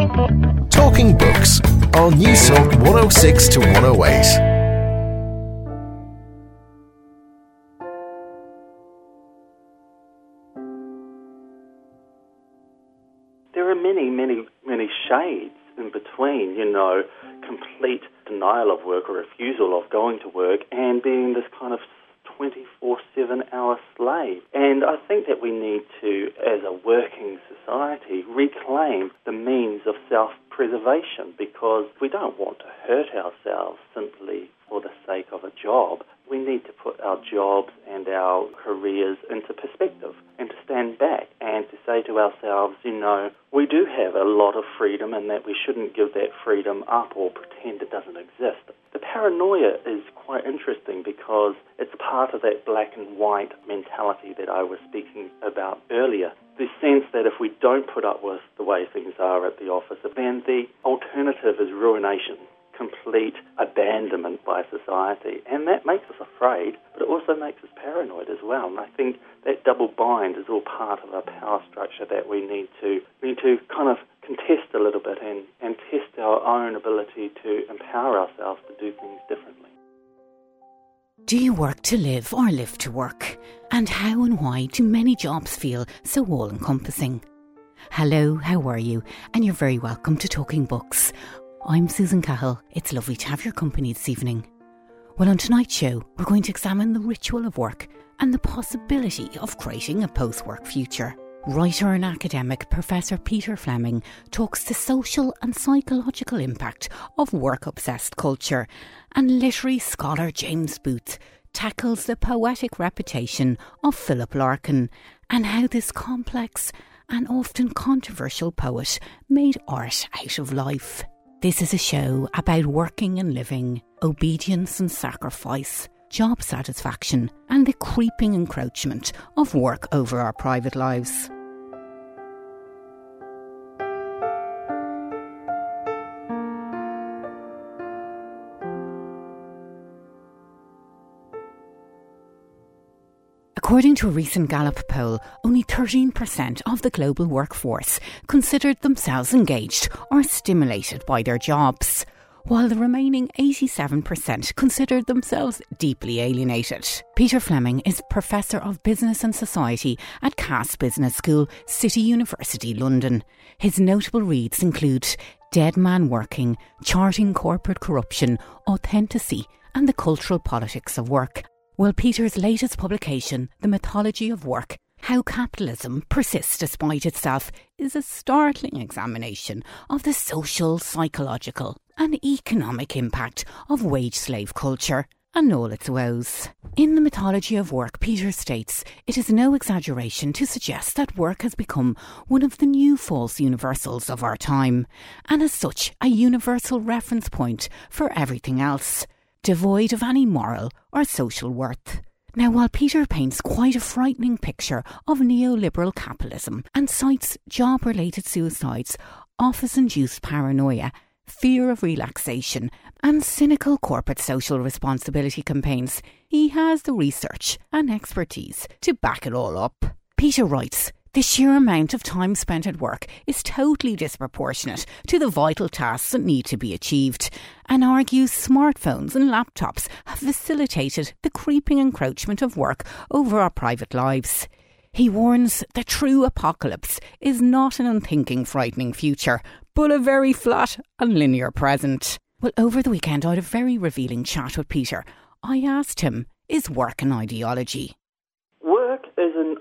Talking Books on News Talk 106 to 108. There are many, many, many shades in between, you know, complete denial of work or refusal of going to work and being this kind of 24 7 hour slave. And I think that we need to, as a working society, reclaim the means of self preservation because we don't want to hurt ourselves simply for the sake of a job. We need to put our jobs and our careers into perspective and to stand back and to say to ourselves, you know, we do have a lot of freedom and that we shouldn't give that freedom up or pretend it doesn't exist. The paranoia is quite interesting because it's part of that black and white mentality that I was speaking about earlier. The sense that if we don't put up with the way things are at the office, then the alternative is ruination complete abandonment by society. And that makes us afraid, but it also makes us paranoid as well. And I think that double bind is all part of a power structure that we need to need to kind of contest a little bit and, and test our own ability to empower ourselves to do things differently. Do you work to live or live to work? And how and why do many jobs feel so all encompassing? Hello, how are you? And you're very welcome to Talking Books. I'm Susan Cahill. It's lovely to have your company this evening. Well, on tonight's show, we're going to examine the ritual of work and the possibility of creating a post work future. Writer and academic Professor Peter Fleming talks the social and psychological impact of work obsessed culture, and literary scholar James Booth tackles the poetic reputation of Philip Larkin and how this complex and often controversial poet made art out of life. This is a show about working and living, obedience and sacrifice, job satisfaction, and the creeping encroachment of work over our private lives. According to a recent Gallup poll, only 13% of the global workforce considered themselves engaged or stimulated by their jobs, while the remaining 87% considered themselves deeply alienated. Peter Fleming is Professor of Business and Society at Cass Business School, City University, London. His notable reads include Dead Man Working, Charting Corporate Corruption, Authenticity, and the Cultural Politics of Work, well, Peter's latest publication, The Mythology of Work How Capitalism Persists Despite Itself, is a startling examination of the social, psychological, and economic impact of wage slave culture and all its woes. In The Mythology of Work, Peter states it is no exaggeration to suggest that work has become one of the new false universals of our time, and as such, a universal reference point for everything else devoid of any moral or social worth. Now, while Peter paints quite a frightening picture of neoliberal capitalism and cites job related suicides, office induced paranoia, fear of relaxation, and cynical corporate social responsibility campaigns, he has the research and expertise to back it all up. Peter writes the sheer amount of time spent at work is totally disproportionate to the vital tasks that need to be achieved, and argues smartphones and laptops have facilitated the creeping encroachment of work over our private lives. He warns the true apocalypse is not an unthinking, frightening future, but a very flat and linear present. Well, over the weekend, I had a very revealing chat with Peter. I asked him, is work an ideology?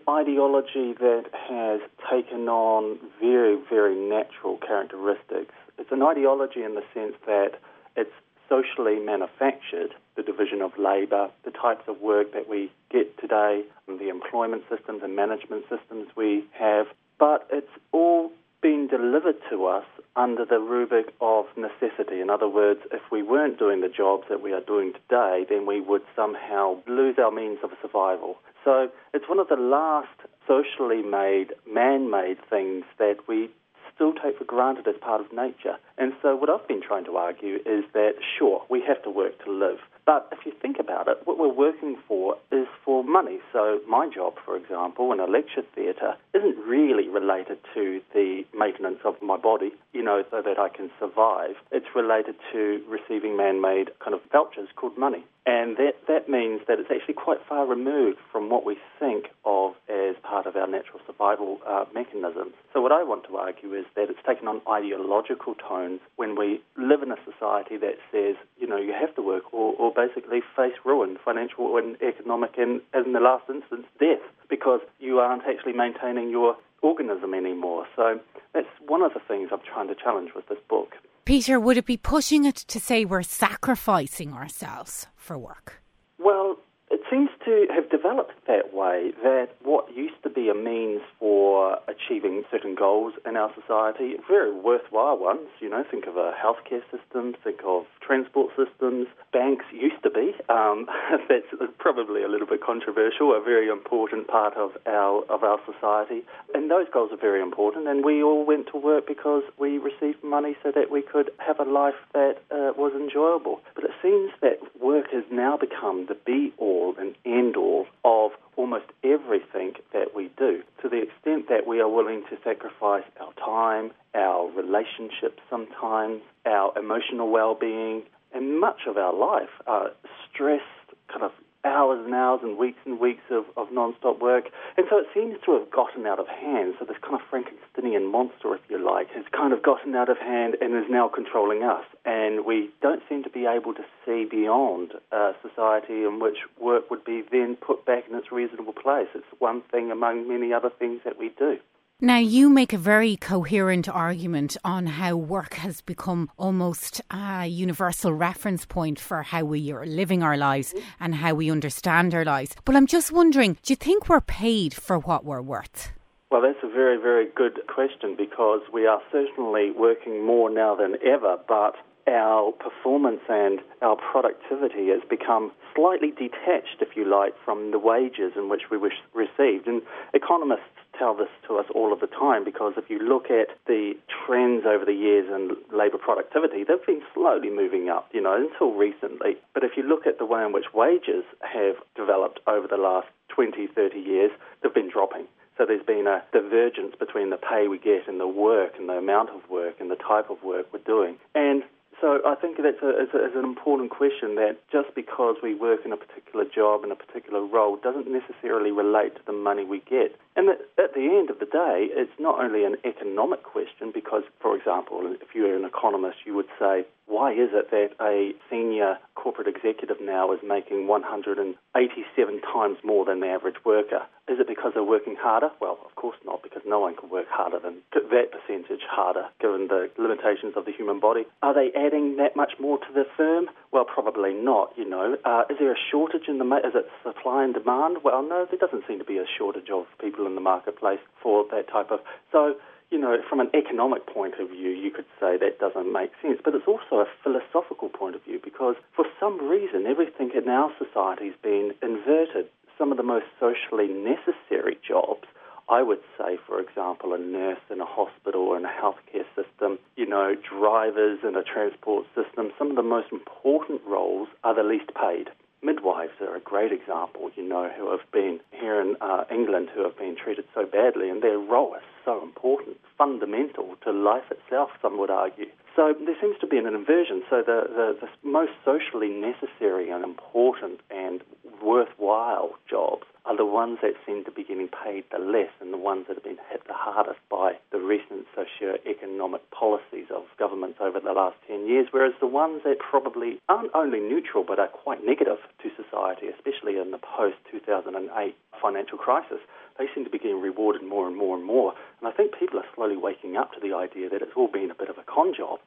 Ideology that has taken on very, very natural characteristics. It's an ideology in the sense that it's socially manufactured, the division of labour, the types of work that we get today, the employment systems and management systems we have, but it's all been delivered to us under the rubric of necessity. In other words, if we weren't doing the jobs that we are doing today, then we would somehow lose our means of survival. So it's one of the last socially made, man made things that we still take for granted as part of nature. And so what I've been trying to argue is that, sure, we have to work to live, But if you think about it, what we're working for is for money. So my job, for example, in a lecture theatre, isn't really related to the maintenance of my body, you know, so that I can survive. It's related to receiving man-made kind of vouchers called money. And that, that means that it's actually quite far removed from what we think of as part of our natural survival uh, mechanisms. So, what I want to argue is that it's taken on ideological tones when we live in a society that says, you know, you have to work or, or basically face ruin, financial and economic, and, and in the last instance, death, because you aren't actually maintaining your organism anymore. So, that's one of the things I'm trying to challenge with this book. Peter, would it be pushing it to say we're sacrificing ourselves for work? Well, it seems to have developed that way that what used to be a means for achieving certain goals in our society, very worthwhile ones, you know, think of a healthcare system, think of transport systems, banks used to be. Um, that's probably a little bit controversial, a very important part of our of our society. And those goals are very important. And we all went to work because we received money so that we could have a life that uh, was enjoyable. But it seems that work has now become the be all and end all of almost everything that we do, to the extent that we are willing to sacrifice our time, our relationships sometimes, our emotional well being, and much of our life. Uh, stress, kind of hours and hours and weeks and weeks of, of non-stop work. And so it seems to have gotten out of hand. So this kind of Frankensteinian monster, if you like, has kind of gotten out of hand and is now controlling us. And we don't seem to be able to see beyond a society in which work would be then put back in its reasonable place. It's one thing among many other things that we do. Now, you make a very coherent argument on how work has become almost a universal reference point for how we are living our lives and how we understand our lives. But I'm just wondering do you think we're paid for what we're worth? Well, that's a very, very good question because we are certainly working more now than ever, but our performance and our productivity has become slightly detached, if you like, from the wages in which we received. And economists tell this to us all of the time because if you look at the trends over the years in labour productivity, they've been slowly moving up, you know, until recently. But if you look at the way in which wages have developed over the last 20, 30 years, they've been dropping. So there's been a divergence between the pay we get and the work and the amount of work and the type of work we're doing. And so I think that's a, it's, a, an important question that just because we work in a particular job in a particular role doesn't necessarily relate to the money we get. And that, at the end of the day, it's not only an economic question because, for example, if you're an economist, you would say, why is it that a senior corporate executive now is making 187 times more than the average worker? Is it because they're working harder? Well, of course not, because no one can work harder than that percentage harder, given the limitations of the human body. Are they adding that much more to the firm? Well, probably not. You know, uh, is there a shortage in the? Ma- is it supply and demand? Well, no, there doesn't seem to be a shortage of people in the marketplace for that type of. So you know, from an economic point of view, you could say that doesn't make sense. But it's also a philosophical point of view because for some reason, everything in our society has been inverted. Some of the most socially necessary jobs, I would say, for example, a nurse in a hospital or in a healthcare system, you know, drivers in a transport system, some of the most important roles are the least paid midwives are a great example, you know, who have been here in uh, England who have been treated so badly, and their role is so important, fundamental to life itself, some would argue. So there seems to be an inversion. So the, the, the most socially necessary and important and worthwhile jobs are the ones that seem to be getting paid the less and the ones that have been hit the hardest by the recent socio-economic policies of governments over the last 10 years, whereas the ones that probably aren't only neutral but are quite negative to society, especially in the post-2008 financial crisis, they seem to be getting rewarded more and more and more. And I think people are slowly waking up to the idea that it's all been a bit of a con job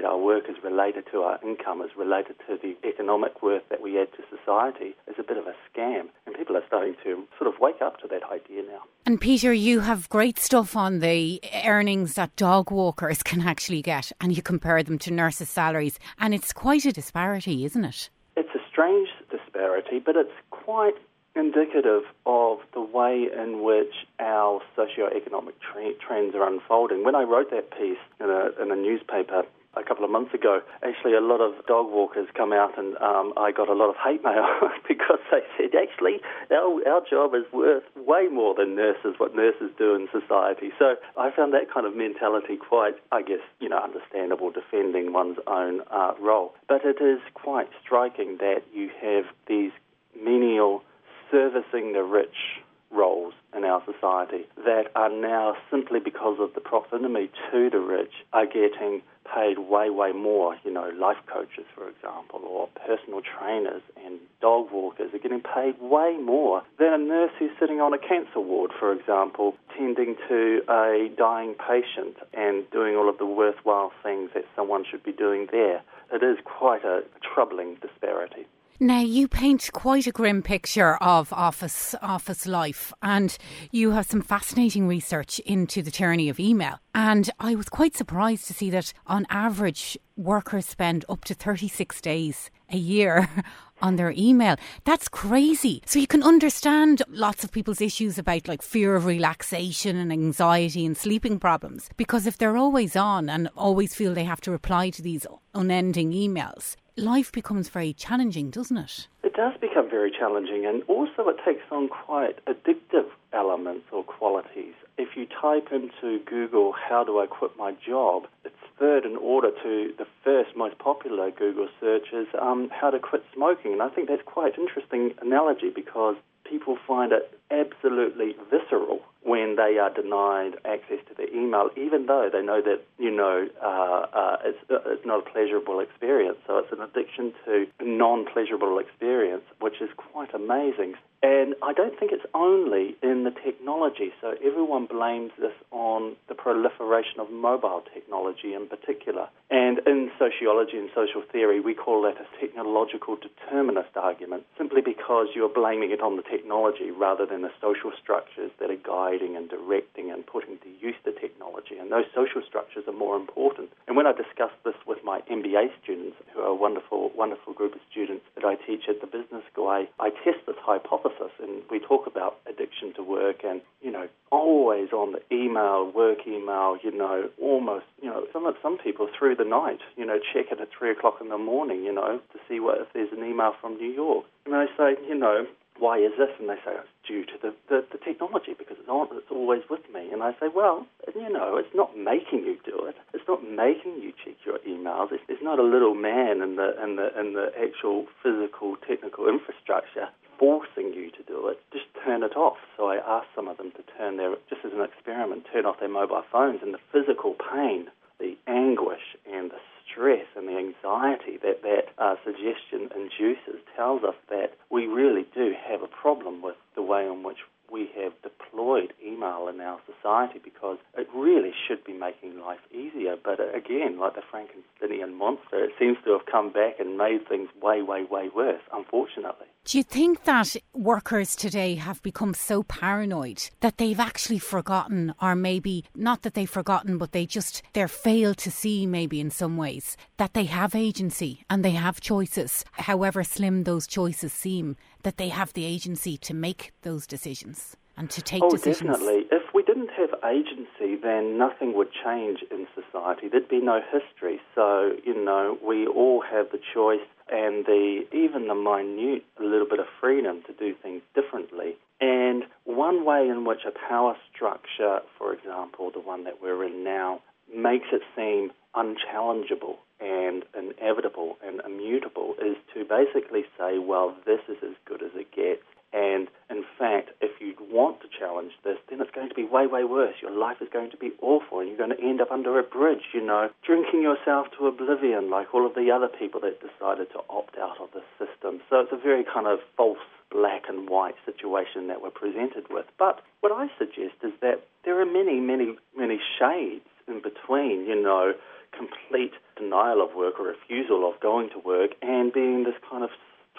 that our work is related to our income, is related to the economic worth that we add to society, is a bit of a scam. And people are starting to sort of wake up to that idea now. And Peter, you have great stuff on the earnings that dog walkers can actually get, and you compare them to nurses' salaries. And it's quite a disparity, isn't it? It's a strange disparity, but it's quite indicative of the way in which our socio-economic tre- trends are unfolding. When I wrote that piece in a, in a newspaper a couple of months ago, actually a lot of dog walkers come out and um, I got a lot of hate mail because they said, actually, our, our job is worth way more than nurses, what nurses do in society. So I found that kind of mentality quite, I guess, you know, understandable, defending one's own uh, role. But it is quite striking that you have these menial servicing the rich roles in our society that are now simply because of the proximity to the rich are getting paid way, way more. You know, life coaches, for example, or personal trainers and dog walkers are getting paid way more than a nurse who's sitting on a cancer ward, for example, tending to a dying patient and doing all of the worthwhile things that someone should be doing there. It is quite a troubling disparity. Now you paint quite a grim picture of office office life, and you have some fascinating research into the tyranny of email. And I was quite surprised to see that on average, workers spend up to thirty six days a year on their email. That's crazy. So you can understand lots of people's issues about like fear of relaxation and anxiety and sleeping problems because if they're always on and always feel they have to reply to these unending emails, life becomes very challenging, doesn't it? It does become very challenging, and also it takes on quite addictive elements or qualities. If you type into Google, how do I quit my job? It's third in order to the first most popular Google search is um, how to quit smoking. And I think that's quite an interesting analogy because people find it absolutely visceral when they are denied access to their email, even though they know that you know uh, uh, it's, uh, it's not a pleasurable experience. So it's an addiction to non-pleasurable experience, which is quite amazing. And I don't think it's only in the technology. So everyone blames this on the proliferation of mobile technology in particular. And in sociology and social theory, we call that a technological determinist argument, simply because you're blaming it on the technology rather than the social structures that are guiding and directing and putting to use the technology. And those social structures are more important. And when I discuss this with my MBA students, who are a wonderful, wonderful group of students that I teach at the business school, I, I test this hypothesis and we talk about addiction to work and, you know, always on the email, work email, you know, almost, you know, some some people through the night, you know, check it at three o'clock in the morning, you know, to see what if there's an email from New York. And I say, you know, why is this? And they say it's due to the, the, the technology because it's, on, it's always with me. And I say, well, you know, it's not making you do it. It's not making you check your emails. It's, it's not a little man in the in the in the actual physical technical infrastructure forcing you to do it, just turn it off. So I asked some of them to turn their, just as an experiment, turn off their mobile phones and the physical pain, the anguish and the stress and the anxiety that that uh, suggestion induces tells us that we really do have a problem with the way in which we have deployed email in our society because it really should be making life easier. But uh, again, like the Frankensteinian monster, it seems to have come back and made things way, way, way worse, unfortunately. Do you think that workers today have become so paranoid that they've actually forgotten, or maybe not that they've forgotten, but they just, they're failed to see, maybe in some ways, that they have agency and they have choices, however slim those choices seem, that they have the agency to make those decisions and to take oh, decisions? definitely. If we didn't have agency, then nothing would change in society. There'd be no history. So, you know, we all have the choice and the even the minute a little bit of freedom to do things differently. And one way in which a power structure, for example, the one that we're in now, makes it seem unchallengeable and inevitable and immutable is to basically say, well, this is as good as it gets. And in fact, if you want to challenge this, then it's going to be way, way worse. Your life is going to be awful, and you're going to end up under a bridge, you know, drinking yourself to oblivion like all of the other people that decided to opt out of the system. So it's a very kind of false black and white situation that we're presented with. But what I suggest is that there are many, many, many shades in between, you know, complete denial of work or refusal of going to work and being this kind of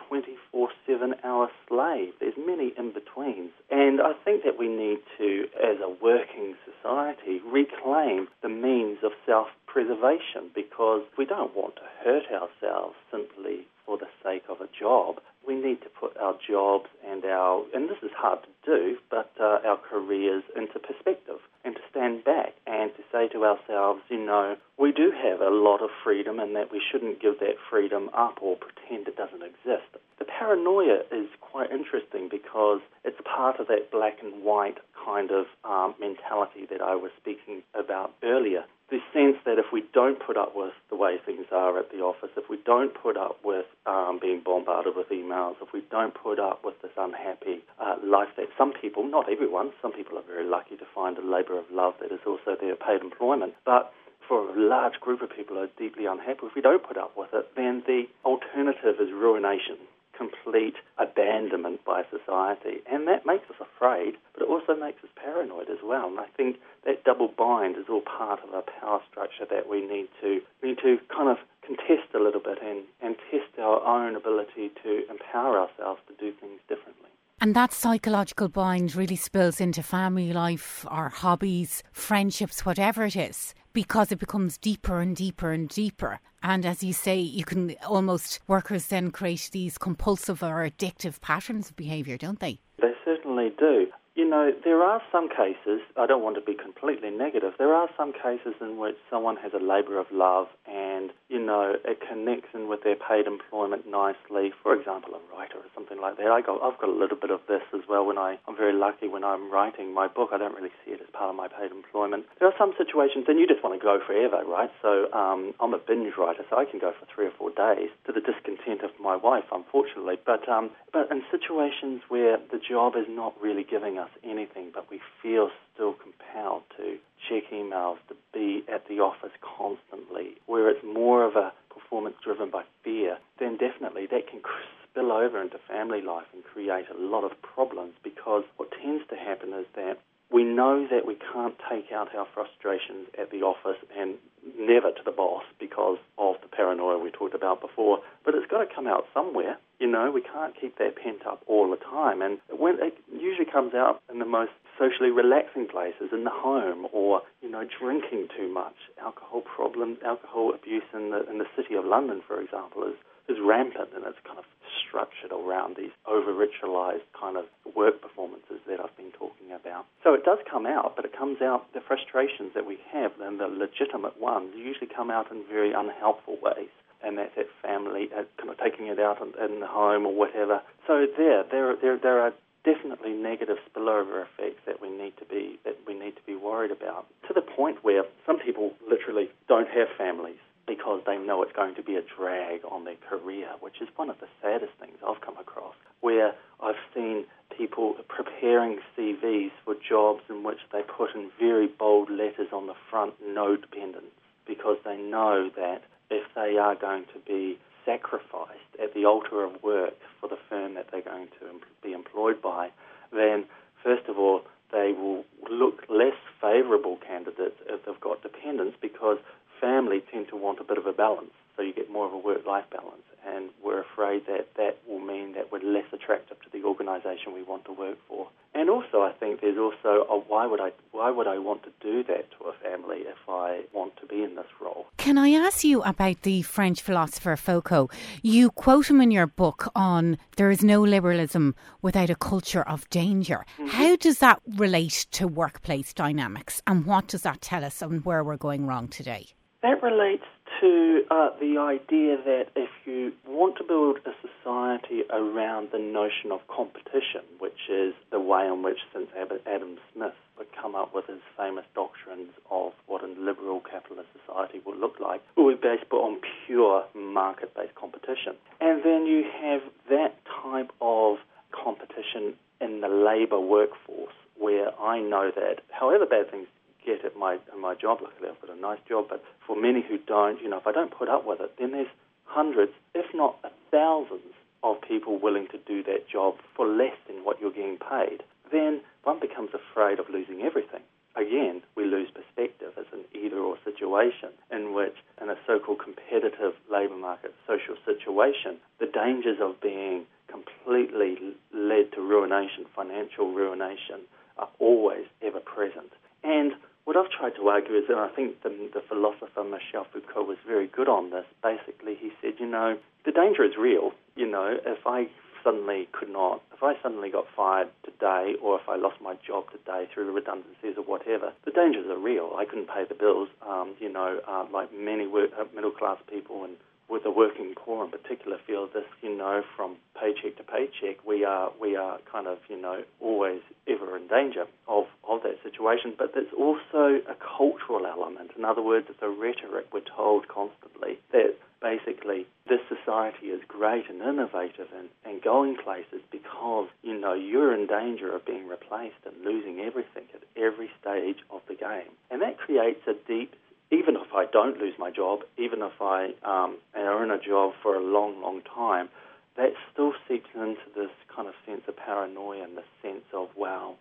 24 7 hour slave. There's many in betweens. And I think that we need to, as a working society, reclaim the means of self preservation because we don't want to hurt ourselves simply for the sake of a job. we need to put our jobs and our, and this is hard to do, but uh, our careers into perspective and to stand back and to say to ourselves, you know, we do have a lot of freedom and that we shouldn't give that freedom up or pretend it doesn't exist. The paranoia is quite interesting because it's part of that black and white kind of um, mentality that I was speaking about earlier the sense that if we don't put up with the way things are at the office, if we don't put up with um, being bombarded with emails, if we don't put up with this unhappy uh, life that some people, not everyone, some people are very lucky to find a labour of love that is also their paid employment, but for a large group of people who are deeply unhappy, if we don't put up with it, then the alternative is ruination complete abandonment by society. And that makes us afraid, but it also makes us paranoid as well. And I think that double bind is all part of a power structure that we need to need to kind of contest a little bit and, and test our own ability to empower ourselves to do things differently. And that psychological bind really spills into family life, our hobbies, friendships, whatever it is, because it becomes deeper and deeper and deeper. And as you say, you can almost, workers then create these compulsive or addictive patterns of behaviour, don't they? They certainly do. You know, there are some cases, I don't want to be completely negative, there are some cases in which someone has a labour of love and, you know, it connects in with their paid employment nicely. For example, a writer or something like that. I got, I've got a little bit of this as well when I, I'm very lucky when I'm writing my book. I don't really see it as part of my paid employment. There are some situations, and you just want to go forever, right? So um, I'm a binge writer, so I can go for three or four days to the discontent of my wife, unfortunately. But, um, but in situations where the job is not really giving us anything, but we feel still compelled to check emails, to be at the office constantly, where it's more of a performance driven by fear, then definitely that can spill over into family life and create a lot of problems because what tends to happen is that we know that we can't take out our frustrations at the office and never to the boss because of the paranoia we talked about before, but it's got to come out somewhere. You know, we can't keep that pent up all the time. And when it usually comes out in the most socially relaxing places, in the home, or, you know, drinking too much. Alcohol problems, alcohol abuse in the, in the city of London, for example, is, is rampant and it's kind of structured around these over ritualized kind of work performances that I've been talking about. So it does come out, but it comes out, the frustrations that we have, and the legitimate ones, usually come out in very unhelpful ways and that's at family, uh, kind of taking it out in, in, the home or whatever. So there, there, there, there are definitely negative spillover effects that we need to be that we need to be worried about. To the point where some people literally don't have families because they know it's going to be a drag on their career, which is one of the saddest things I've come across. Where I've seen people preparing CVs for jobs in which they put in very bold letters on the front, no dependents, because they know that if they are going to be sacrificed at the altar of work for the firm that they're going to be employed by, then first of all, they will look less favourable candidates if they've got dependents because families tend to want a bit of a balance, so you get more of a work-life balance. And we're afraid that that will mean that we're less attractive to the organisation we want to work for. And also, I think there's also a why would I why would I want to do that to a family if I want to be in this role? Can I ask you about the French philosopher Foucault? You quote him in your book on there is no liberalism without a culture of danger. Mm-hmm. How does that relate to workplace dynamics, and what does that tell us on where we're going wrong today? That relates to uh, the idea that if you want to build a society around the notion of competition, which is the way in which since Adam Smith would come up with his famous doctrines of what a liberal capitalist society would look like, would be based on pure market-based competition. And then you have that type of competition in the labour workforce where I know that however bad things get at my at my job. Luckily, I've got a nice job, but for many who don't, you know, if I don't put up with it, then there's hundreds, if not thousands, of people willing to do that job for less than what you're getting paid. Then one becomes afraid of losing everything. Again, we lose perspective It's an either-or situation in which, in a so-called competitive labour market social situation, the dangers of being completely led to ruination, financial ruination, are always ever present. And what I've tried to argue is, and I think the, the philosopher Michel Foucault was very good on this. Basically, he said, you know, the danger is real. You know, if I suddenly could not, if I suddenly got fired today or if I lost my job today through the redundancies or whatever, the dangers are real. I couldn't pay the bills. Um, you know, uh, like many work, uh, middle class people and with the working poor in particular feel this, you know, from paycheck to paycheck, we are we are kind of, you know, always ever in danger of, of that situation. But there's also a cultural element. In other words, it's a rhetoric we're told constantly that basically this society is great and innovative and, and going places because, you know, you're in danger of being replaced and losing everything at every stage of the game. And that creates a deep even if I don't lose my job, even if I um, in a job for a long, long time, that still seeps into this kind of sense of paranoia and the sense of, wow,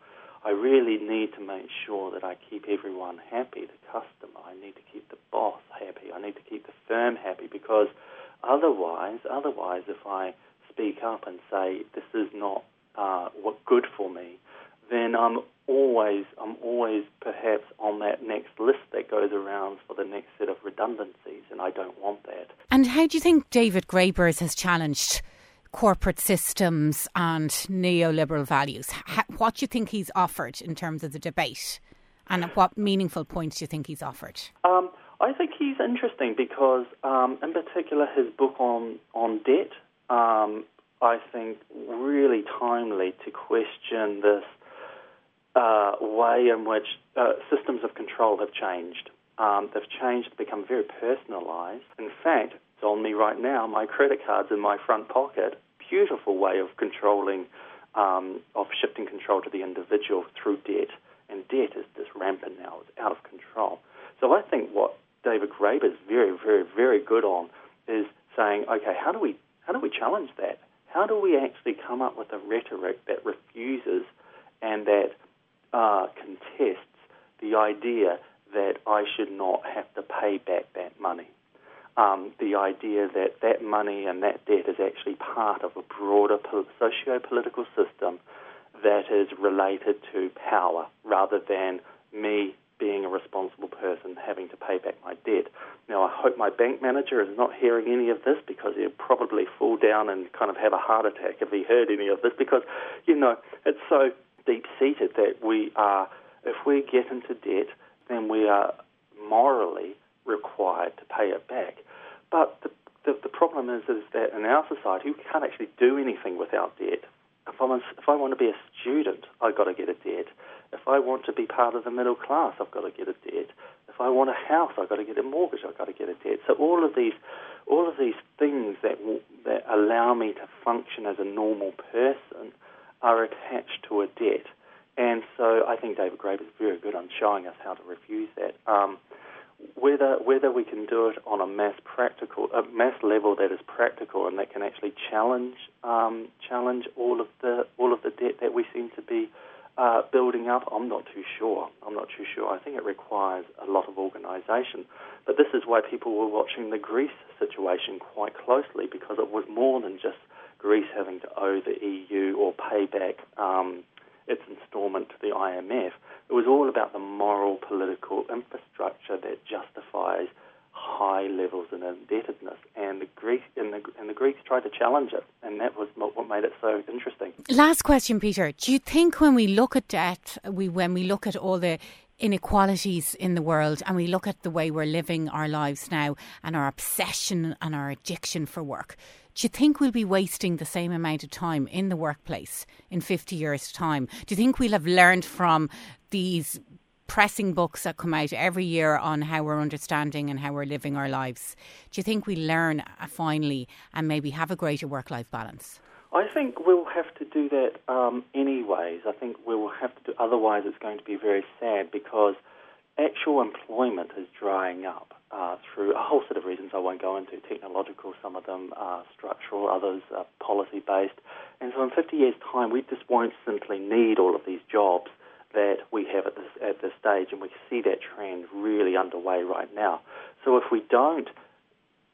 I really need to make sure that I keep everyone happy, the customer. I need to keep the boss happy. I need to keep the firm happy because otherwise, otherwise, if I speak up and say this is not uh, what good for me, then I'm always I'm always perhaps on that next list that goes around for the next set of redundancies, and I don't want that. And how do you think David Graeber has challenged? corporate systems and neoliberal values. what do you think he's offered in terms of the debate, and what meaningful points do you think he's offered? Um, I think he's interesting because, um, in particular, his book on on debt. Um, I think really timely to question this uh, way in which uh, systems of control have changed. Um, they've changed, become very personalised. In fact, it's on me right now. My credit card's in my front pocket. Beautiful way of controlling, um, of shifting control to the individual through debt. And debt is just rampant now. It's out of control. So I think what David Graeber is very, very, very good on is saying, okay, how do we how do we challenge that? How do we actually come up with a rhetoric that refuses and that uh, contests the idea that I should not have to pay back that money. Um, the idea that that money and that debt is actually part of a broader socio-political system that is related to power rather than me being a responsible person having to pay back my debt. Now, I hope my bank manager is not hearing any of this because he'd probably fall down and kind of have a heart attack if he heard any of this because, you know, it's so deep seated that we are, if we get into debt, then we are morally required to pay it back. But the, the, the problem is, is that in our society, we can't actually do anything without debt. If, I'm a, if I want to be a student, I've got to get a debt. If I want to be part of the middle class, I've got to get a debt. If I want a house, I've got to get a mortgage. I've got to get a debt. So all of these, all of these things that that allow me to function as a normal person are attached to a debt. And so I think David Graeber is very good on showing us how to refuse that. Um, whether whether we can do it on a mass practical a mass level that is practical and that can actually challenge um, challenge all of the all of the debt that we seem to be uh, building up, I'm not too sure. I'm not too sure. I think it requires a lot of organisation. But this is why people were watching the Greece situation quite closely because it was more than just Greece having to owe the EU or pay back um, its instalment to the IMF. It was all about the moral political infrastructure that justifies high levels of indebtedness, and the Greek and the, and the Greeks tried to challenge it, and that was what made it so interesting. Last question, Peter. Do you think when we look at debt, we when we look at all the inequalities in the world and we look at the way we're living our lives now and our obsession and our addiction for work, do you think we'll be wasting the same amount of time in the workplace in 50 years' time? Do you think we'll have learned from these pressing books that come out every year on how we're understanding and how we're living our lives? Do you think we learn uh, finally and maybe have a greater work life balance? I think we'll have to do that um, anyways. I think we will have to do, otherwise, it's going to be very sad because actual employment is drying up uh, through a whole set of reasons I won't go into technological, some of them are structural, others are policy based. And so in 50 years' time, we just won't simply need all of these jobs that we have at this, at this stage, and we see that trend really underway right now. So if we don't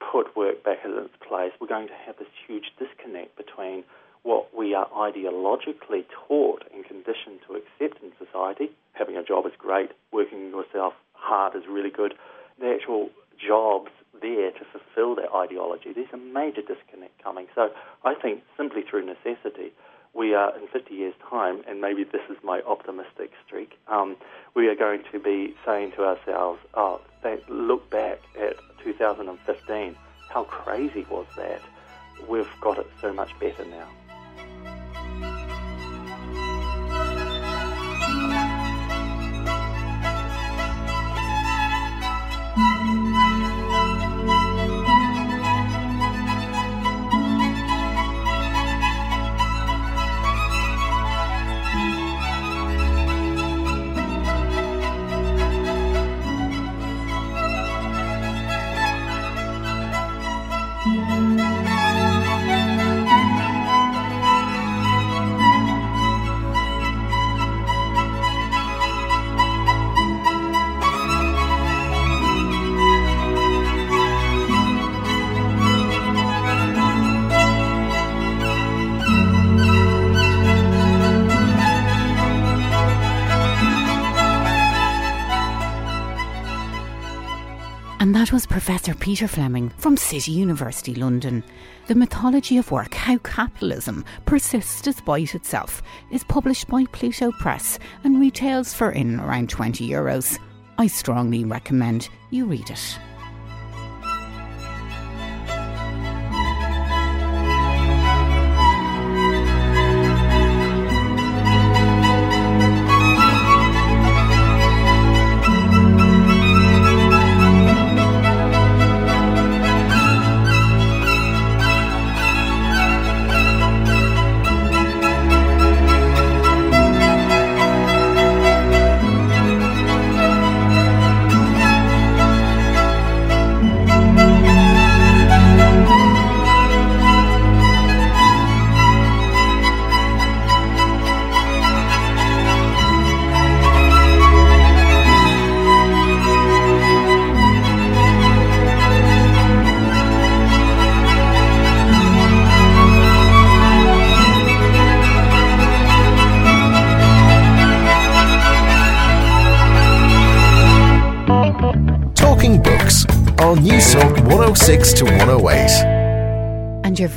put work back in its place, we're going to have this huge disconnect between what we are ideologically taught and conditioned to accept in society. Having a job is great, working yourself hard is really good. The actual jobs there to fulfill that ideology, there's a major disconnect coming. So I think simply through necessity, we are in 50 years' time, and maybe this is my optimistic streak, um, we are going to be saying to ourselves, oh, look back at 2015. How crazy was that? We've got it so much better now. Professor Peter Fleming from City University London. The Mythology of Work How Capitalism Persists Despite Itself is published by Pluto Press and retails for in around 20 euros. I strongly recommend you read it.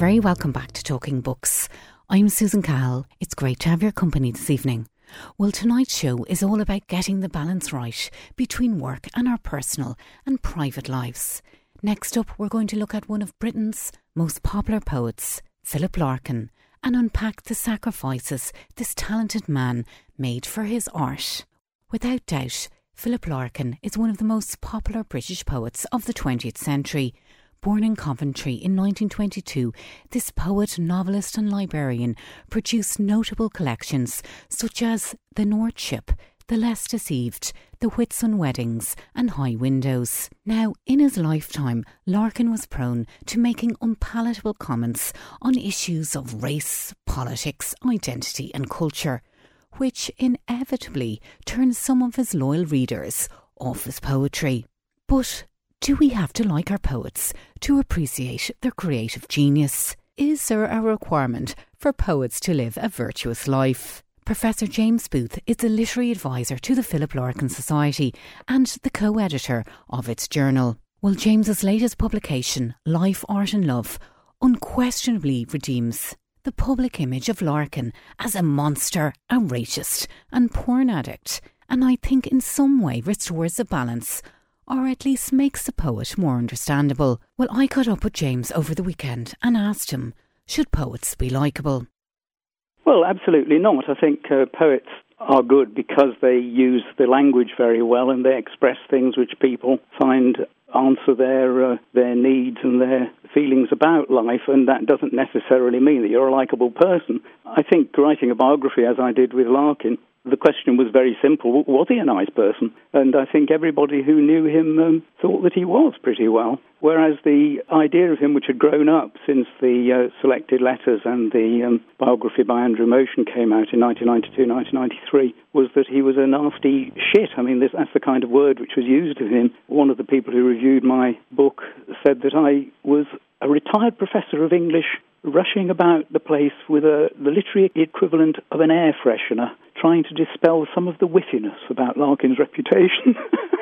Very welcome back to Talking Books. I'm Susan Cahill. It's great to have your company this evening. Well, tonight's show is all about getting the balance right between work and our personal and private lives. Next up, we're going to look at one of Britain's most popular poets, Philip Larkin, and unpack the sacrifices this talented man made for his art. Without doubt, Philip Larkin is one of the most popular British poets of the 20th century. Born in Coventry in 1922, this poet, novelist, and librarian produced notable collections such as The North Ship, The Less Deceived, The Whitsun Weddings, and High Windows. Now, in his lifetime, Larkin was prone to making unpalatable comments on issues of race, politics, identity, and culture which inevitably turned some of his loyal readers off his poetry. But do we have to like our poets to appreciate their creative genius? Is there a requirement for poets to live a virtuous life? Professor James Booth is a literary advisor to the Philip Larkin Society and the co editor of its journal. Well, James's latest publication, Life, Art and Love, unquestionably redeems the public image of Larkin as a monster, a racist, and porn addict, and I think in some way restores the balance, or at least makes the poet more understandable. Well, I caught up with James over the weekend and asked him, should poets be likeable? Well, absolutely not. I think uh, poets are good because they use the language very well and they express things which people find answer their uh, their needs and their feelings about life, and that doesn't necessarily mean that you're a likable person. I think writing a biography, as I did with Larkin, the question was very simple was he a nice person? And I think everybody who knew him um, thought that he was pretty well. Whereas the idea of him, which had grown up since the uh, selected letters and the um, biography by Andrew Motion came out in 1992 1993, was that he was a nasty shit. I mean, this, that's the kind of word which was used of him. One of the people who reviewed my book said that I was a retired professor of English rushing about the place with a, the literary equivalent of an air freshener, trying to dispel some of the wittiness about Larkin's reputation.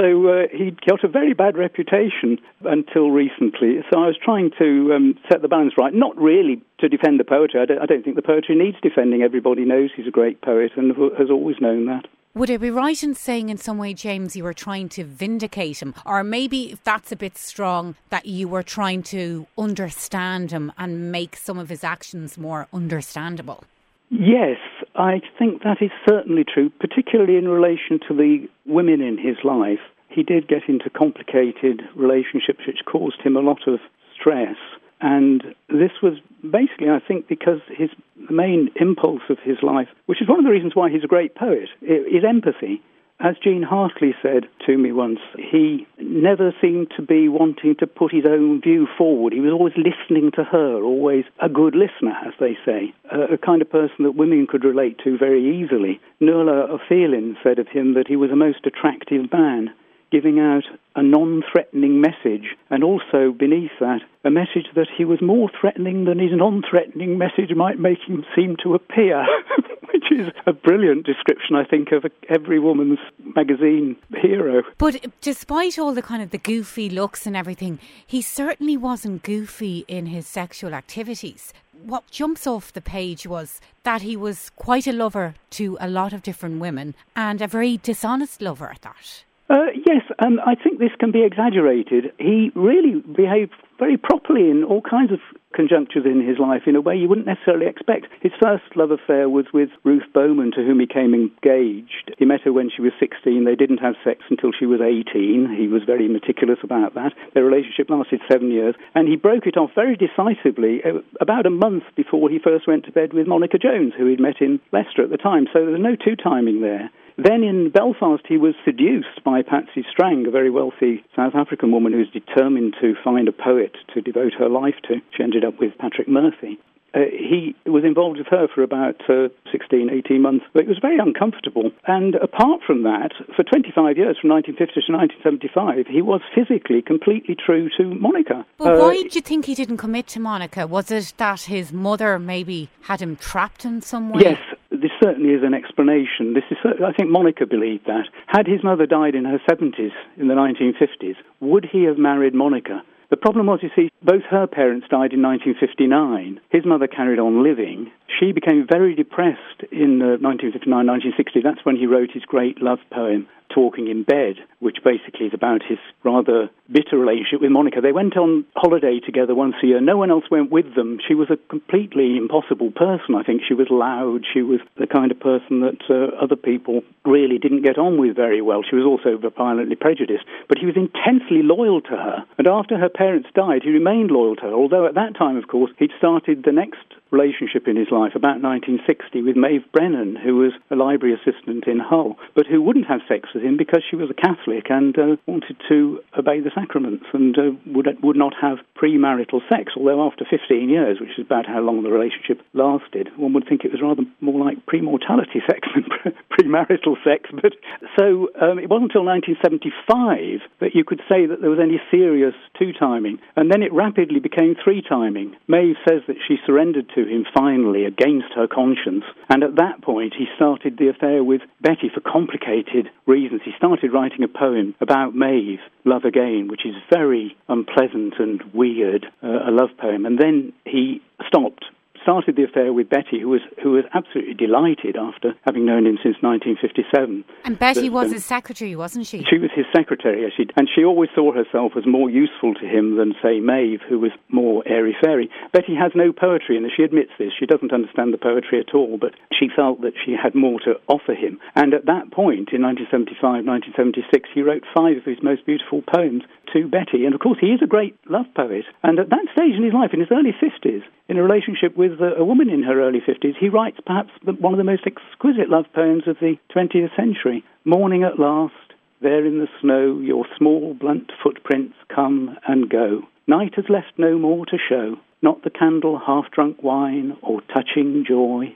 So uh, he got a very bad reputation until recently. So I was trying to um, set the balance right, not really to defend the poetry. I don't, I don't think the poetry needs defending. Everybody knows he's a great poet and has always known that. Would it be right in saying in some way, James, you were trying to vindicate him? Or maybe if that's a bit strong, that you were trying to understand him and make some of his actions more understandable? Yes, I think that is certainly true, particularly in relation to the women in his life. He did get into complicated relationships which caused him a lot of stress. And this was basically, I think, because his main impulse of his life, which is one of the reasons why he's a great poet, is empathy. As Jean Hartley said to me once, he never seemed to be wanting to put his own view forward. He was always listening to her, always a good listener, as they say, a, a kind of person that women could relate to very easily. Nuala O'Phelan said of him that he was a most attractive man giving out a non threatening message, and also beneath that, a message that he was more threatening than his non threatening message might make him seem to appear, which is a brilliant description, I think, of every woman's magazine hero. But despite all the kind of the goofy looks and everything, he certainly wasn't goofy in his sexual activities what jumps off the page was that he was quite a lover to a lot of different women and a very dishonest lover at that. Uh, yes, and I think this can be exaggerated. He really behaved very properly in all kinds of conjunctures in his life in a way you wouldn't necessarily expect. His first love affair was with Ruth Bowman, to whom he came engaged. He met her when she was 16. They didn't have sex until she was 18. He was very meticulous about that. Their relationship lasted seven years, and he broke it off very decisively uh, about a month before he first went to bed with Monica Jones, who he'd met in Leicester at the time. So there was no two timing there. Then in Belfast, he was seduced by Patsy Strang, a very wealthy South African woman who was determined to find a poet to devote her life to. She ended up with Patrick Murphy. Uh, he was involved with her for about uh, 16, 18 months, but it was very uncomfortable. And apart from that, for 25 years, from 1950 to 1975, he was physically completely true to Monica. But uh, why do you think he didn't commit to Monica? Was it that his mother maybe had him trapped in some way? Yes, this certainly is an explanation. This is, I think Monica believed that. Had his mother died in her 70s, in the 1950s, would he have married Monica? The problem was, you see, both her parents died in 1959. His mother carried on living. She became very depressed in uh, 1959, 1960. That's when he wrote his great love poem, Talking in Bed, which basically is about his rather bitter relationship with Monica. They went on holiday together once a year. No one else went with them. She was a completely impossible person, I think. She was loud. She was the kind of person that uh, other people really didn't get on with very well. She was also violently prejudiced. But he was intensely loyal to her. And after her parents died, he remained loyal to her, although at that time, of course, he'd started the next relationship in his life about 1960 with Maeve Brennan, who was a library assistant in Hull, but who wouldn't have sex with him because she was a Catholic and uh, wanted to obey the sacraments and uh, would, would not have premarital sex. Although after 15 years, which is about how long the relationship lasted, one would think it was rather more like premortality sex than premarital sex. But so um, it wasn't until 1975 that you could say that there was any serious two timing, and then it rapidly became three timing. Maeve says that she surrendered to to him finally against her conscience. And at that point, he started the affair with Betty for complicated reasons. He started writing a poem about Maeve, Love Again, which is very unpleasant and weird, uh, a love poem. And then he stopped started the affair with Betty, who was who was absolutely delighted after having known him since 1957. And Betty but, was um, his secretary, wasn't she? She was his secretary, yes, and she always saw herself as more useful to him than, say, Maeve, who was more airy fairy. Betty has no poetry, and she admits this. She doesn't understand the poetry at all, but she felt that she had more to offer him. And at that point, in 1975, 1976, he wrote five of his most beautiful poems to Betty. And of course, he is a great love poet. And at that stage in his life, in his early 50s, in a relationship with a, woman in her early 50s, he writes perhaps one of the most exquisite love poems of the 20th century. Morning at last, there in the snow, your small blunt footprints come and go. Night has left no more to show, not the candle half drunk wine or touching joy.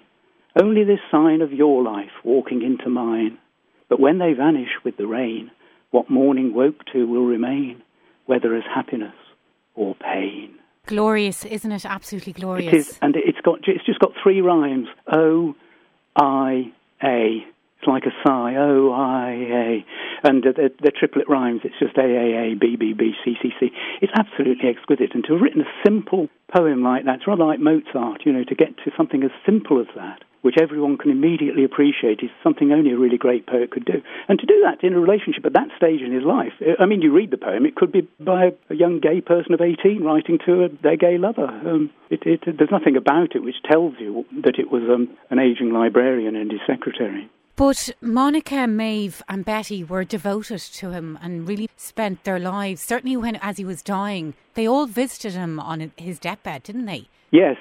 Only this sign of your life walking into mine. But when they vanish with the rain, what morning woke to will remain, whether as happiness or pain. Glorious, isn't it? Absolutely glorious. It is, and it's got it's just got three rhymes: O, I, A. It's like a sigh, O I A, and uh, they're, they're, triplet rhymes. It's just A A A B B B C C C. It's absolutely exquisite, and to have written a simple poem like that, it's rather like Mozart, you know, to get to something as simple as that which everyone can immediately appreciate is something only a really great poet could do. And to do that in a relationship at that stage in his life, I mean, you read the poem, it could be by a young gay person of 18 writing to a, their gay lover. Um, it, it, there's nothing about it which tells you that it was um, an aging librarian and his secretary. But Monica, Maeve, and Betty were devoted to him and really spent their lives. Certainly, when as he was dying, they all visited him on his deathbed, didn't they? Yes,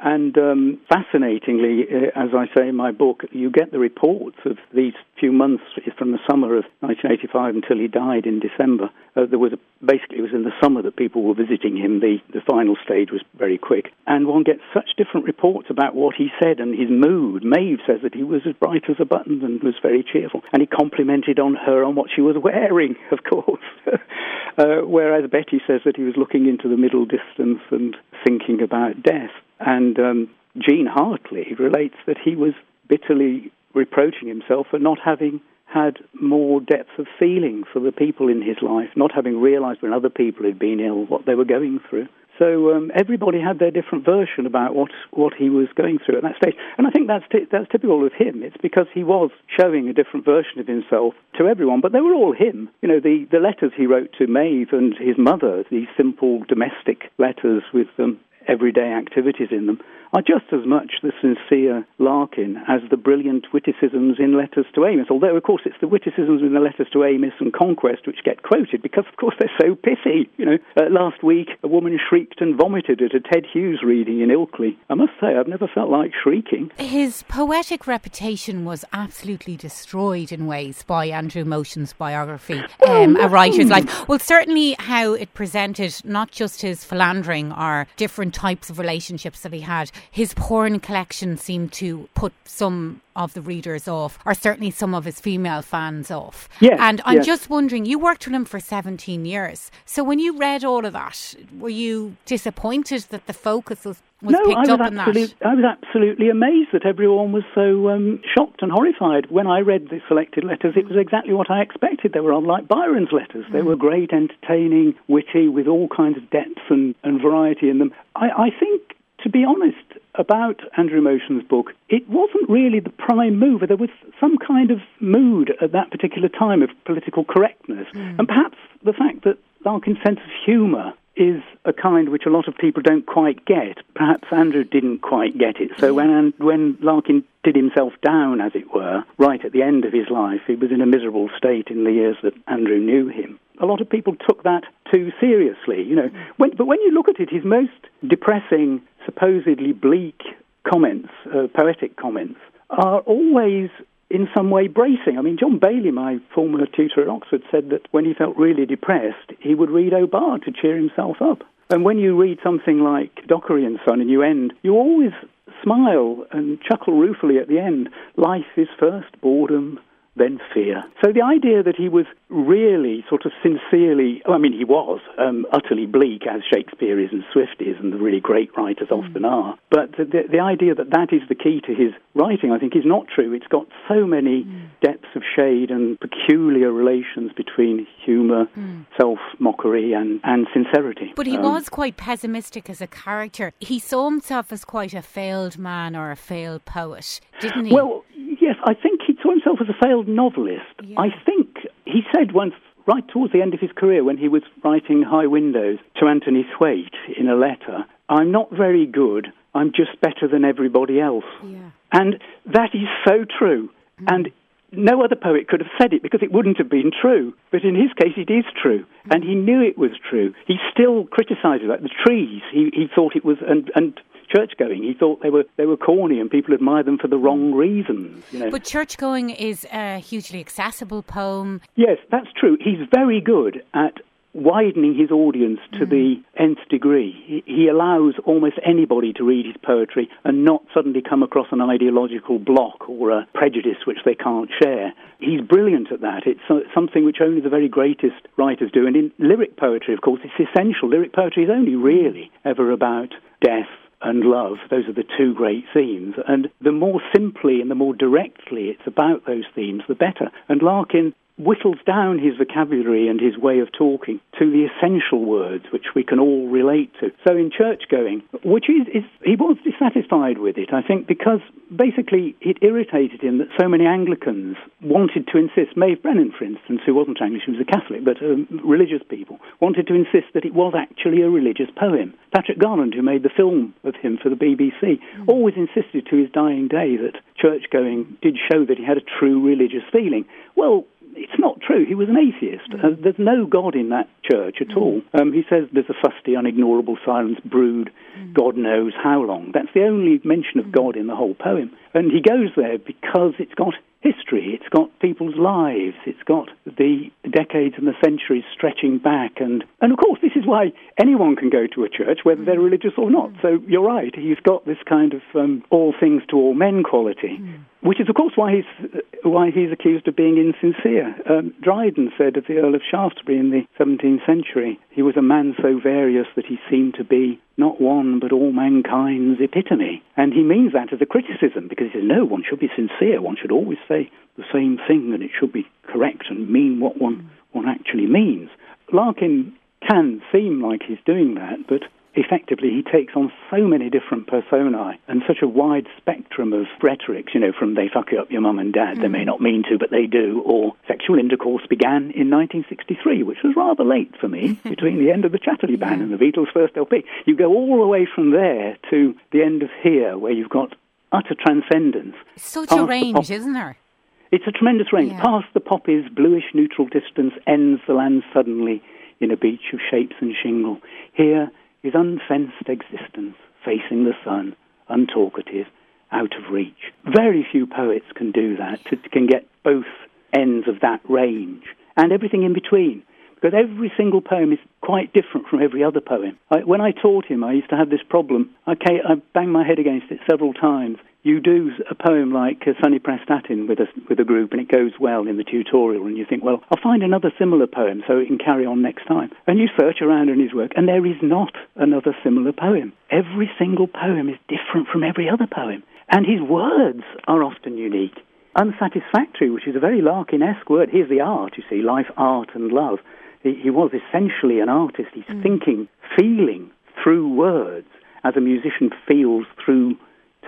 and um, fascinatingly, uh, as I say in my book, you get the reports of these few months from the summer of 1985 until he died in December. Uh, there was a, basically it was in the summer that people were visiting him. The the final stage was very quick, and one gets such different reports about what he said and his mood. Maeve says that he was as bright as a button and was very cheerful, and he complimented on her on what she was wearing, of course. uh, whereas Betty says that he was looking into the middle distance and thinking about death. And um, Jean Hartley relates that he was bitterly reproaching himself for not having had more depth of feeling for the people in his life, not having realized when other people had been ill what they were going through. So um, everybody had their different version about what, what he was going through at that stage, and I think that's t- that's typical of him. It's because he was showing a different version of himself to everyone, but they were all him. You know, the, the letters he wrote to Maeve and his mother, these simple domestic letters with um, everyday activities in them, are just as much the sincere Larkin as the brilliant witticisms in letters to Amis. Although, of course, it's the witticisms in the letters to Amis and Conquest which get quoted because, of course, they're so pithy. You know, uh, last week a woman shrieked and vomited at a Ted Hughes reading in Ilkley. I must say, I've never felt like shrieking. His poetic reputation was absolutely destroyed in ways by Andrew Motion's biography, um, a writer's life. Well, certainly how it presented not just his philandering or different types of relationships that he had, his porn collection seemed to put some of the readers off, or certainly some of his female fans off. Yes, and I'm yes. just wondering, you worked with him for 17 years. So when you read all of that, were you disappointed that the focus was was no, picked I was up in absolute, that. I was absolutely amazed that everyone was so um, shocked and horrified. When I read the selected letters, it was exactly what I expected. They were unlike Byron's letters. They were great, entertaining, witty, with all kinds of depth and, and variety in them. I, I think to be honest about Andrew Motion's book, it wasn't really the prime mover. There was some kind of mood at that particular time of political correctness. Mm. And perhaps the fact that Larkin's sense of humour is a kind which a lot of people don't quite get. Perhaps Andrew didn't quite get it. So when when Larkin did himself down, as it were, right at the end of his life, he was in a miserable state in the years that Andrew knew him. A lot of people took that too seriously, you know. When, but when you look at it, his most depressing, supposedly bleak comments, uh, poetic comments, are always in some way bracing. I mean, John Bayley, my former tutor at Oxford, said that when he felt really depressed, he would read Aubade to cheer himself up. And when you read something like Dockery and Son and you end, you always smile and chuckle ruefully at the end. Life is first boredom, then fear. So the idea that he was really sort of sincerely, I mean, he was um, utterly bleak, as Shakespeare is and Swift is, and the really great writers mm. often are. But the, the idea that that is the key to his writing, I think, is not true. It's got so many mm. depths of shade and peculiar relations between humour, mm. self mockery, and, and sincerity. But he um, was quite pessimistic as a character. He saw himself as quite a failed man or a failed poet, didn't he? Well, yes, I think saw himself as a failed novelist. Yeah. I think he said once, right towards the end of his career, when he was writing High Windows to Anthony Thwaite in a letter, I'm not very good, I'm just better than everybody else. Yeah. And that is so true. Mm. And no other poet could have said it because it wouldn't have been true. But in his case, it is true. Mm. And he knew it was true. He still criticized it. Like the trees, he, he thought it was, and, and church going. He thought they were they were corny and people admired them for the wrong reasons. You know. But church going is a hugely accessible poem. Yes, that's true. He's very good at widening his audience to mm. the nth degree. He, he allows almost anybody to read his poetry and not suddenly come across an ideological block or a prejudice which they can't share. He's brilliant at that. It's something which only the very greatest writers do. And in lyric poetry, of course, it's essential. Lyric poetry is only really ever about death and love. Those are the two great themes. And the more simply and the more directly it's about those themes, the better. And Larkin whittles down his vocabulary and his way of talking to the essential words which we can all relate to. So in church going, which is, is, he was dissatisfied with it, I think, because basically it irritated him that so many Anglicans wanted to insist, Maeve Brennan, for instance, who wasn't Anglican, she was a Catholic, but um, religious people, wanted to insist that it was actually a religious poem. Patrick Garland, who made the film of him for the BBC, mm. always insisted to his dying day that church going did show that he had a true religious feeling. Well, it's not true. He was an atheist. Mm. Uh, there's no God in that church at mm. all. Um, he says there's a fusty, unignorable silence brewed, mm. God knows how long. That's the only mention of mm. God in the whole poem. And he goes there because it's got history, it's got people's lives, it's got the decades and the centuries stretching back. And, and of course, this is why anyone can go to a church, whether they're mm. religious or not. So you're right, he's got this kind of um, all things to all men quality. Which is, of course, why he's why he's accused of being insincere. Um, Dryden said of the Earl of Shaftesbury in the 17th century, he was a man so various that he seemed to be not one but all mankind's epitome. And he means that as a criticism because he says, no, one should be sincere. One should always say the same thing, and it should be correct and mean what one one actually means. Larkin can seem like he's doing that, but effectively he takes on so many different personae and such a wide spectrum of rhetorics, you know, from they fuck you up your mum and dad, mm. they may mm. not mean to, but they do, or sexual intercourse began in 1963, which was rather late for me, between the end of the Chatterley Band and the Beatles' first LP. You go all the way from there to the end of here, where you've got utter transcendence. Such a range, isn't there? It's a tremendous range. Yeah. Past the poppies, bluish neutral distance, ends the land suddenly in a beach of shapes and shingle. Here, his unfenced existence, facing the sun, untalkative, out of reach. Very few poets can do that, can get both ends of that range and everything in between. Because every single poem is quite different from every other poem. I, when I taught him, I used to have this problem. Okay, I banged my head against it several times, you do a poem like uh, Sunny Prestatyn with a, with a group and it goes well in the tutorial and you think, well, I'll find another similar poem so it can carry on next time. And you search around in his work and there is not another similar poem. Every single poem is different from every other poem. And his words are often unique. Unsatisfactory, which is a very Larkin-esque word. Here's the art, you see, life, art and love. He, he was essentially an artist. He's mm. thinking, feeling through words as a musician feels through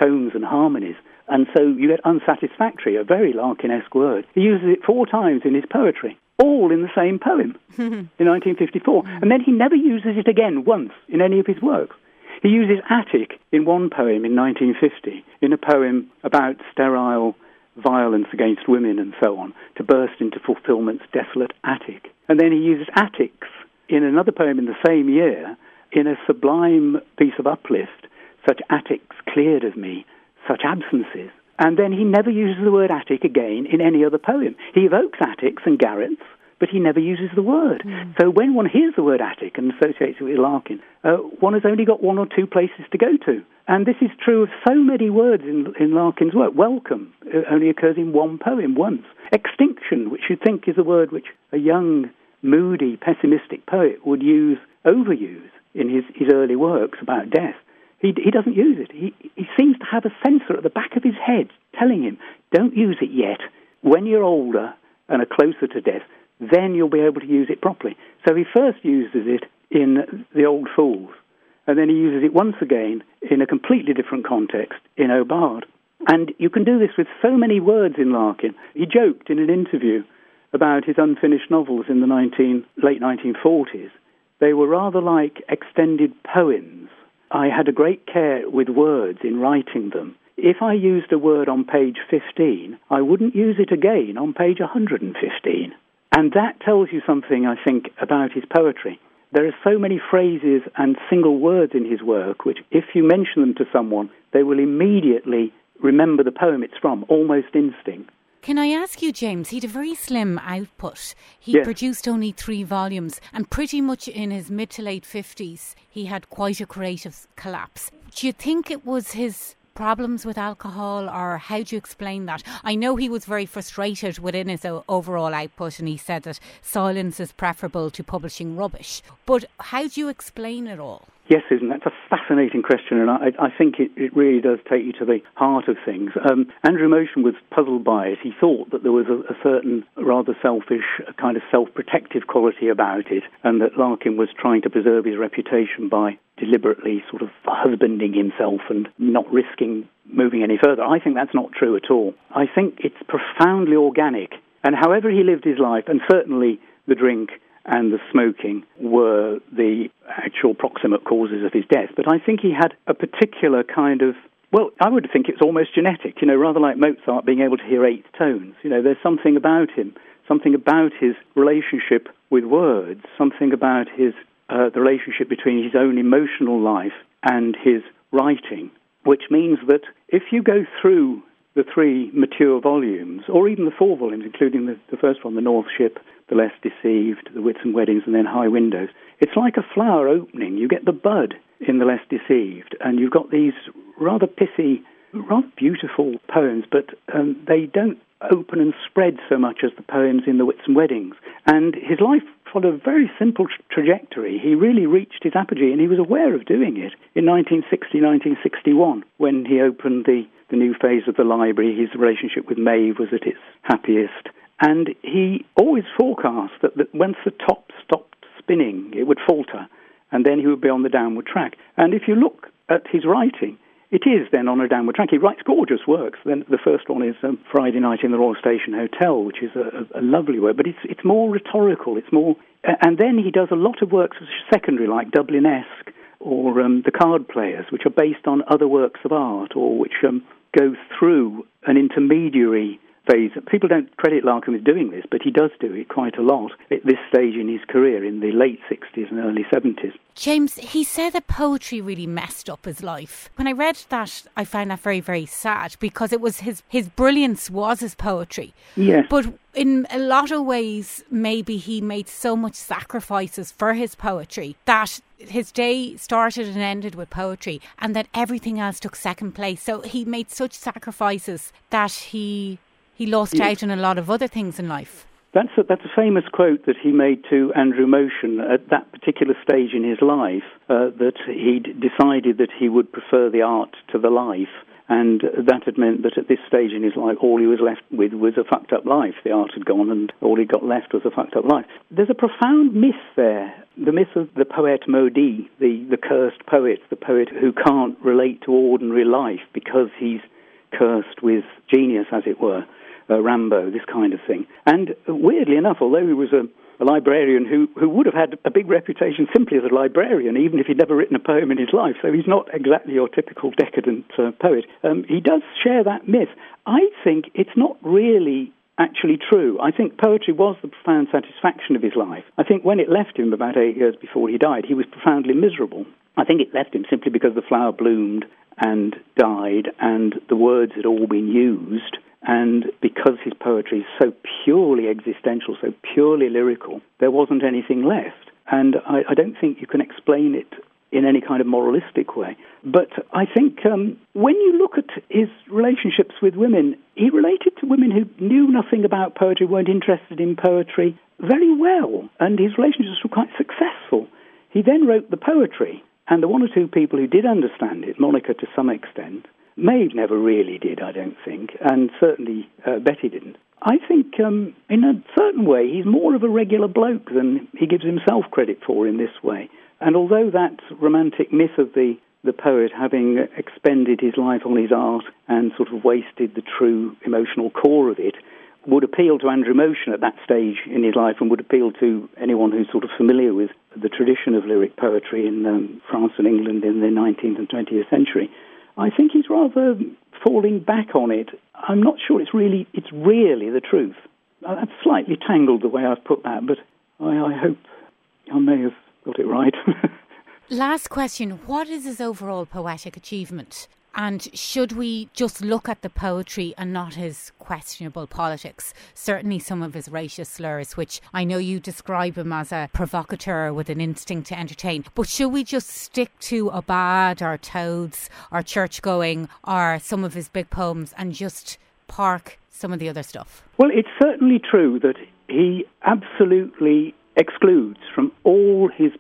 tones and harmonies. And so you get unsatisfactory, a very Larkin-esque word. He uses it four times in his poetry, all in the same poem in 1954. And then he never uses it again once in any of his works. He uses attic in one poem in 1950, in a poem about sterile violence against women and so on, to burst into fulfillment's desolate attic. And then he uses attics in another poem in the same year, in a sublime piece of uplift such attics cleared of me, such absences. And then he never uses the word attic again in any other poem. He evokes attics and garrets, but he never uses the word. Mm. So when one hears the word attic and associates it with Larkin, uh, one has only got one or two places to go to. And this is true of so many words in, in Larkin's work. Welcome uh, only occurs in one poem once. Extinction, which you'd think is a word which a young, moody, pessimistic poet would use, overuse in his, his early works about death, he, he doesn't use it. He, he seems to have a censor at the back of his head telling him, don't use it yet. When you're older and are closer to death, then you'll be able to use it properly. So he first uses it in The Old Fools, and then he uses it once again in a completely different context in Aubade. And you can do this with so many words in Larkin. He joked in an interview about his unfinished novels in the 19, late 1940s. They were rather like extended poems I had a great care with words in writing them. If I used a word on page 15, I wouldn't use it again on page 115. And that tells you something, I think, about his poetry. There are so many phrases and single words in his work which, if you mention them to someone, they will immediately remember the poem it's from, almost instinct. Can I ask you, James? He had a very slim output. He yes. produced only three volumes, and pretty much in his mid to late 50s, he had quite a creative collapse. Do you think it was his problems with alcohol, or how do you explain that? I know he was very frustrated within his overall output, and he said that silence is preferable to publishing rubbish. But how do you explain it all? Yes, Susan, that's a fascinating question, and I, I think it, it, really does take you to the heart of things. Um, Andrew Motion was puzzled by it. He thought that there was a, a certain rather selfish, kind of self protective quality about it, and that Larkin was trying to preserve his reputation by deliberately sort of husbanding himself and not risking moving any further. I think that's not true at all. I think it's profoundly organic, and however he lived his life, and certainly the drink and the smoking were the actual proximate causes of his death. But I think he had a particular kind of well, I would think it's almost genetic, you know, rather like Mozart being able to hear eighth tones. You know, there's something about him, something about his relationship with words, something about his uh, the relationship between his own emotional life and his writing, which means that if you go through the three mature volumes, or even the four volumes, including the, the first one, The North Ship, The Less Deceived, The Whitsun Weddings, and then High Windows. It's like a flower opening. You get the bud in The Less Deceived, and you've got these rather pithy, rather beautiful poems, but um, they don't open and spread so much as the poems in The Whitsun Weddings. And his life followed a very simple tra- trajectory. He really reached his apogee, and he was aware of doing it in 1960, 1961, when he opened the the new phase of the library. His relationship with Maeve was at its happiest. And he always forecast that, that once the top stopped spinning, it would falter, and then he would be on the downward track. And if you look at his writing, it is then on a downward track. He writes gorgeous works. Then the first one is um, Friday Night in the Royal Station Hotel, which is a, a, lovely work, but it's it's more rhetorical. It's more, and then he does a lot of works secondary, like Dublinesque or um, The Card Players, which are based on other works of art, or which um, go through an intermediary phase. People don't credit Larkin with doing this, but he does do it quite a lot at this stage in his career, in the late 60s and early 70s. James, he said that poetry really messed up his life. When I read that, I found that very, very sad because it was his, his brilliance was his poetry. Yes. But in a lot of ways, maybe he made so much sacrifices for his poetry that his day started and ended with poetry and that everything else took second place. So he made such sacrifices that he he lost yes. out on a lot of other things in life. That's a, that's a famous quote that he made to Andrew Motion at that particular stage in his life, uh, that he'd decided that he would prefer the art to the life. And that had meant that at this stage in his life, all he was left with was a fucked up life. The art had gone, and all he got left was a fucked up life. There's a profound myth there the myth of the poet maudit, the, the cursed poet, the poet who can't relate to ordinary life because he's cursed with genius, as it were uh, Rimbaud, this kind of thing. And weirdly enough, although he was a, a librarian who, who would have had a big reputation simply as a librarian, even if he'd never written a poem in his life, so he's not exactly your typical decadent uh, poet, um, he does share that myth. I think it's not really actually true. I think poetry was the profound satisfaction of his life. I think when it left him about eight years before he died, he was profoundly miserable. I think it left him simply because the flower bloomed and died and the words had all been used and because his poetry is so purely existential, so purely lyrical, there wasn't anything left. And I, I don't think you can explain it in any kind of moralistic way. But I think um, when you look at his relationships with women, he related to women who knew nothing about poetry, weren't interested in poetry, very well, and his relationships were quite successful. He then wrote the poetry, and the one or two people who did understand it, Monica to some extent, Maeve never really did, I don't think, and certainly uh, Betty didn't. I think, um, in a certain way, he's more of a regular bloke than he gives himself credit for in this way. And although that romantic myth of the, the poet having expended his life on his art and sort of wasted the true emotional core of it would appeal to Andrew Motion at that stage in his life and would appeal to anyone who's sort of familiar with the tradition of lyric poetry in um, France and England in the 19th and 20th century, I think he's rather falling back on it. I'm not sure it's really it's really the truth. That's slightly tangled the way I've put that, but I, I hope I may have got it right. Last question: What is his overall poetic achievement? And should we just look at the poetry and not his questionable politics? Certainly, some of his racial slurs, which I know you describe him as a provocateur with an instinct to entertain. But should we just stick to Aubade or Toads or Church Going or some of his big poems and just park some of the other stuff? Well, it's certainly true that he absolutely excludes from all his